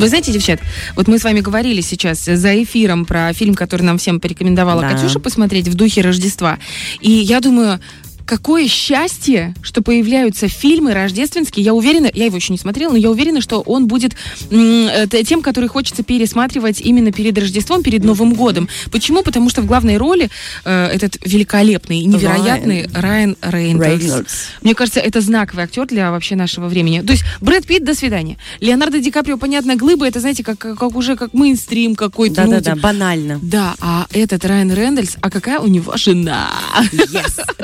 Вы знаете, девчат, вот мы с вами говорили сейчас за эфиром про фильм, который нам всем порекомендовала Да. Катюша посмотреть в духе Рождества. И я думаю, какое счастье, что появляются фильмы рождественские. Я уверена, я его еще не смотрела, но я уверена, что он будет э, тем, который хочется пересматривать именно перед Рождеством, перед Новым годом. Почему? Потому что в главной роли э, этот великолепный, невероятный Райан Рейнольдс. Рейнольдс. Мне кажется, это знаковый актер для вообще нашего времени. То есть Брэд Питт, до свидания. Леонардо Ди Каприо, понятно, глыба, это, знаете, как, как уже как мейнстрим какой-то. ну, Да-да-да, типа- банально. Да, а этот Райан Рэндальс, а какая у него жена?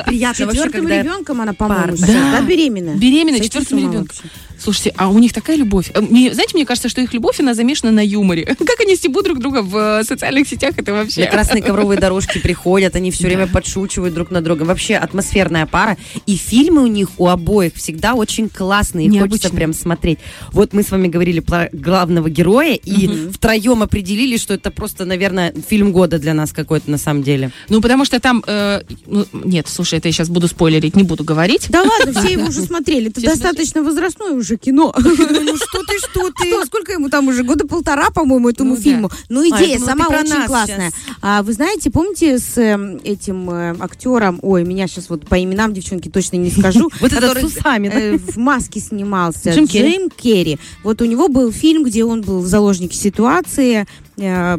Приятно вообще, Четвертым когда... ребенком она, по-моему, пар- Да. да, беременна. Беременна Сойти четвертым ребенком. вообще. Слушайте, а у них такая любовь. Э, Мне, знаете, мне кажется, что их любовь, она замешана на юморе. Как они стебут друг друга в э, социальных сетях, это На вообще... красные ковровые дорожки приходят, они все время подшучивают друг над другом. Вообще атмосферная пара. И фильмы у них, у обоих, всегда очень классные. И хочется прям смотреть. Вот мы с вами говорили про главного героя, и втроем определили, что это просто, наверное, фильм года для нас какой-то на самом деле. Ну, потому что там... э, ну, нет, слушай, это я сейчас буду спойлерить, не буду говорить. Да ладно, все его уже смотрели. Это достаточно возрастное уже кино. Ну что ты, что Что, сколько ему там уже? Года полтора, по-моему, этому Ну фильму. Ну, А, идея сама ты очень классная. А вы знаете, помните с эм, этим э, актером, ой, меня сейчас вот по именам девчонки точно не скажу, Вот этот с усами, э, в маске снимался. Джим Керри. Вот у него был фильм, где он был в заложнике ситуации, э,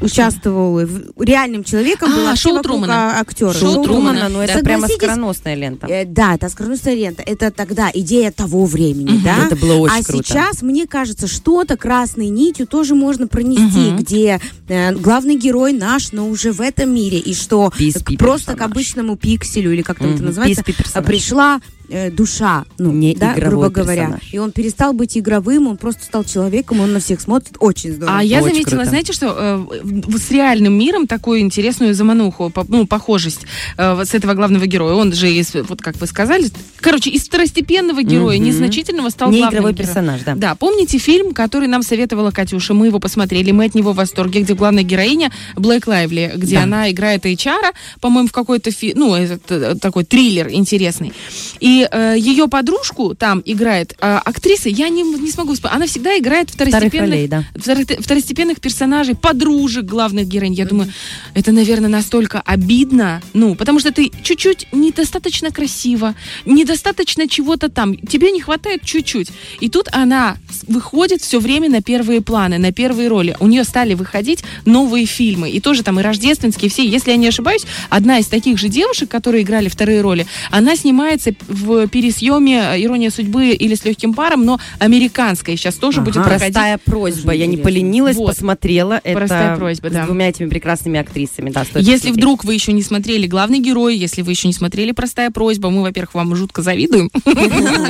участвовал в- реальным человеком, А, был вообще шоу Трумана. а, актера. Шоу Шоу Трумана, Трумана, ну да. это прямо скороносная лента. Э, да, это оскорбленная лента. Это тогда идея того времени, да? Это было очень а круто. сейчас, мне кажется, что-то красной нитью тоже можно пронести, Мгм. где э, главный герой наш, но уже в этом мире, и что к- просто к персонаж. обычному пикселю, или как там это Мгм. называется, персонаж. пришла э, душа, ну, Не да, грубо говоря. персонаж. И он перестал быть игровым, он просто стал человеком, он на всех смотрит. Очень здорово. А я Очень заметила, круто. знаете, что э, с реальным миром такую интересную замануху, по- ну, похожесть э, с этого главного героя. Он же, из, вот как вы сказали, короче, из второстепенного героя, Мгм. незначительного стал Не главным игровой героем. персонаж, да. Да, помните фильм, который нам советовала Катюша? Мы его посмотрели, мы от него в восторге, где главная героиня Блэк Лайвли, где Да. она играет HR, по-моему, в какой-то фи... ну, этот, э, такой триллер интересный. И э, ее подружку там играет э, актриса, я не, не смогу вспомнить, она всегда играет второстепенных, ролей, да. второ- второстепенных персонажей, подружек главных героинь. Я думаю, это, наверное, настолько обидно, ну, потому что ты чуть-чуть недостаточно красиво, недостаточно чего-то там, тебе не хватает чуть-чуть. И тут она выходит все время на первые планы, на первые роли. У нее стали выходить новые фильмы, и тоже там и рождественские все. Если я не ошибаюсь, одна из таких же девушек, которые играли вторые роли, она снимается в пересъеме «Ирония судьбы» или «С легким паром», но американская сейчас тоже будет Ага. проходить. Простая просьба. Я не поленилась, Вот. посмотрела. Простая это просьба, да. С двумя этими прекрасными актрисами, да, стоит Если посмотреть. вдруг вы еще не смотрели «Главный герой», если вы еще не смотрели «Простая просьба», мы, во-первых, вам жутко завидуем.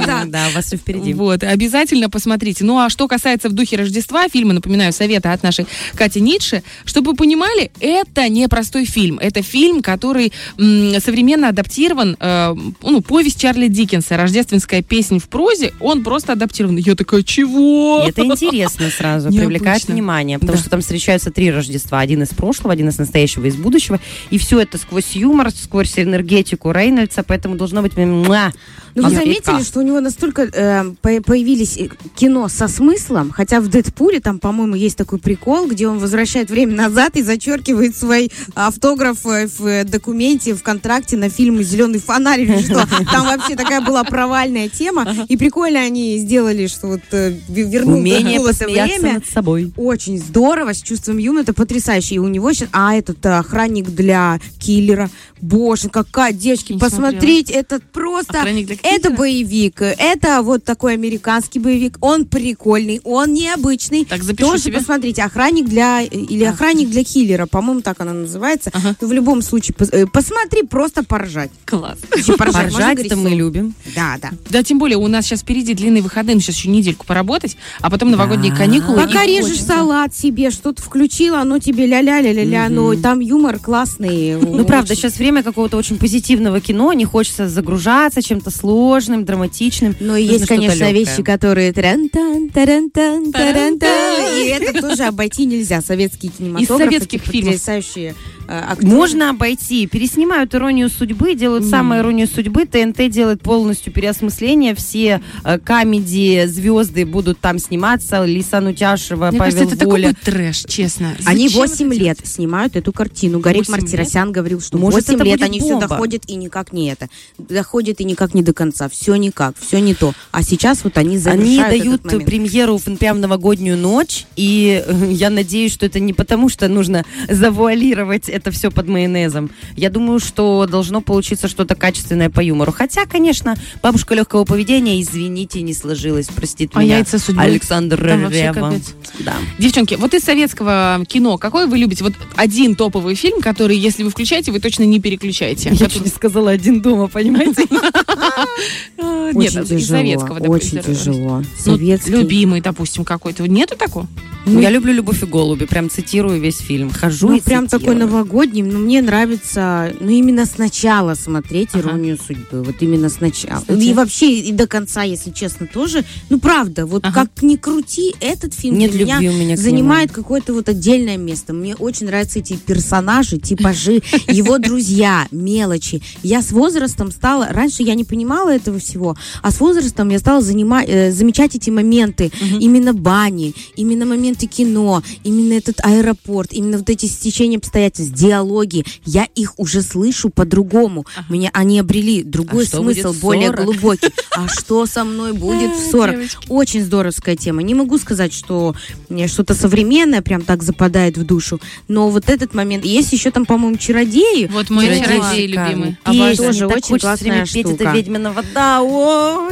Да, да, у вас все впереди. Вот, обязательно посмотрите. Ну, а что касается «В духе Рождества», фильма, напоминаю, советы от нашей Кати Ницше, чтобы вы понимали, это не простой фильм. Это фильм, который современно адаптирован, э, ну, повесть Чарли Диккенса, рождественская песня в прозе, он просто адаптирован. Я такая, чего? Это интересно сразу, привлекает Необычно. внимание, потому Да. что там встречаются три Рождества. Один из прошлого, один из настоящего, из будущего. И все это сквозь юмор, сквозь энергетику Рейнольдса, поэтому должно быть... муа, Ну, вы смотреть заметили, как. что у него настолько э, по- появились э, кино со смыслом, хотя в Дэдпуле там, по-моему, есть такой прикол, где он возвращает время назад и зачеркивает свой автограф э, в э, документе, в контракте на фильм «Зеленый фонарь» или что. Там вообще такая была провальная тема, и прикольно они сделали, что вот э, ве- вернул Умение посмеяться время. над собой. Очень здорово, с чувством юмора, это потрясающе. И у него сейчас, а этот э, охранник для киллера, боже, какая, девочки, Не посмотрите, это просто, это боевик, это вот такой американский боевик, он прикольный, он необычный. Так, запишу Тоже себе. посмотрите, охранник для, или охранник для киллера, по-моему, так она называется. Ага. В любом случае, пос- э, посмотри, просто поржать. Класс. Еще поржать, Поржать это мы слово? Любим. Да, да. Да, тем более у нас сейчас впереди длинные выходные, ну, сейчас еще недельку поработать, а потом новогодние Да. каникулы. Пока режешь хочется. салат себе, что-то включила, оно тебе ля-ля-ля-ля-ля, но там юмор классный. Ну, правда, сейчас время какого-то очень позитивного кино, не хочется загружаться чем-то сложным, драматичным. Но и Нужно есть, конечно, вещи, которые тарантан, тарантан, тарантан. Тарантан. И это тоже обойти нельзя. Советские кинематографы. советских такие фильмов. Потрясающие э, актеры. Можно обойти. Переснимают иронию судьбы, делают самую иронию судьбы. ТНТ делает сделать полностью переосмысление. Все э, камеди звезды будут там сниматься. Лисан Утяшева, Мне Павел кажется, это Воля. такой трэш, честно. Они Зачем 8 это лет делать? снимают эту картину. Гарик 8 лет? Мартиросян говорил, что Может, 8 это лет они все бомба. доходят и никак не это. Доходят и никак не до конца. Все никак, все не то. А сейчас вот они Они завершают дают этот премьеру в прям новогоднюю ночь, и э, я надеюсь, что это не потому, что нужно завуалировать это все под майонезом. Я думаю, что должно получиться что-то качественное по юмору. Хотя, конечно, бабушка легкого поведения, извините, не сложилось, простит А меня. яйца судьбы? Александр Там капец. Да. Девчонки, вот из советского кино, какой вы любите? Вот один топовый фильм, который, если вы включаете, вы точно не переключаете. Я Вот- чуть не сказала один дома, понимаете? Очень Нет, из тяжело, советского. очень допустим. тяжело. Ну, Советский. любимый, допустим, какой-то. Нету такого? Я люблю «Любовь и голуби», прям цитирую весь фильм. Хожу Ну, и прям такой новогодний, но мне нравится, ну, именно сначала смотреть Ага. «Иронию судьбы», вот именно сначала. Кстати. И вообще, и до конца, если честно, тоже. Ну, правда, вот Ага. как ни крути, этот фильм Нет для меня любви у меня занимает какое-то вот отдельное место. Мне очень нравятся эти персонажи, типажи, его друзья, мелочи. Я с возрастом стала, раньше я не понимала этого всего, а с возрастом я стала занима- э, замечать эти моменты, именно бани, именно моменты кино, именно этот аэропорт, именно вот эти стечения обстоятельств, диалоги. Я их уже слышу по-другому. Меня они обрели другой А что смысл, более 40? глубокий. А что со мной будет в 40? девочки. Очень здоровская тема. Не могу сказать, что мне что-то современное прям так западает в душу, но вот этот момент. Есть еще там, по-моему, чародеи. Вот мой шикарный. любимый. И Обожаю. тоже очень классная петь, штука. это ведьмина вода.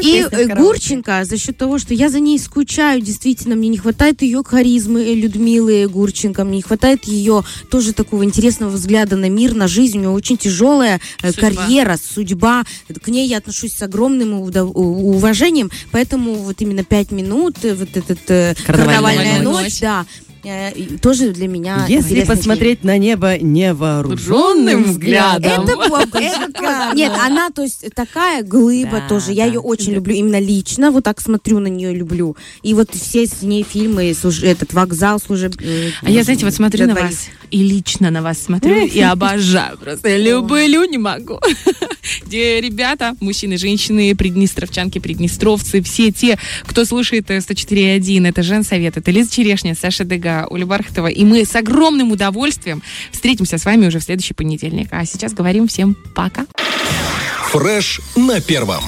И э. Гурченко, за счет того, что я за ней скучаю, действительно, мне не хватает ее харизмы, э, Людмилы Гурченко, мне не хватает ее тоже такого интересного взгляда на мир, на жизнь. У нее очень тяжелая э, Судьба. карьера, судьба. К ней я отношусь с огромным уважением, поэтому вот именно пять минут, э, вот этот э, Карнавальная карнавальная ночь. ночь, да, э, тоже для меня Если посмотреть на небо невооруженным взглядом. это. Это- Нет, она, то есть, такая глыба Да, тоже. Я да. ее очень люблю. Именно лично. Вот так смотрю на нее, люблю. И вот все с ней фильмы, этот вокзал служеб... э, А я, знаете, вот смотрю на двоих. вас и лично на вас смотрю и обожаю просто. Люблю, не могу. Где ребята, мужчины, женщины, приднестровчанки, приднестровцы, все те, кто слушает э, 104.1, это Женсовет, это Лиза Черешня, Саша Дега, Оля Бархатова. И мы с огромным удовольствием встретимся с вами уже в следующий понедельник. А сейчас говорим всем пока. Фреш на первом.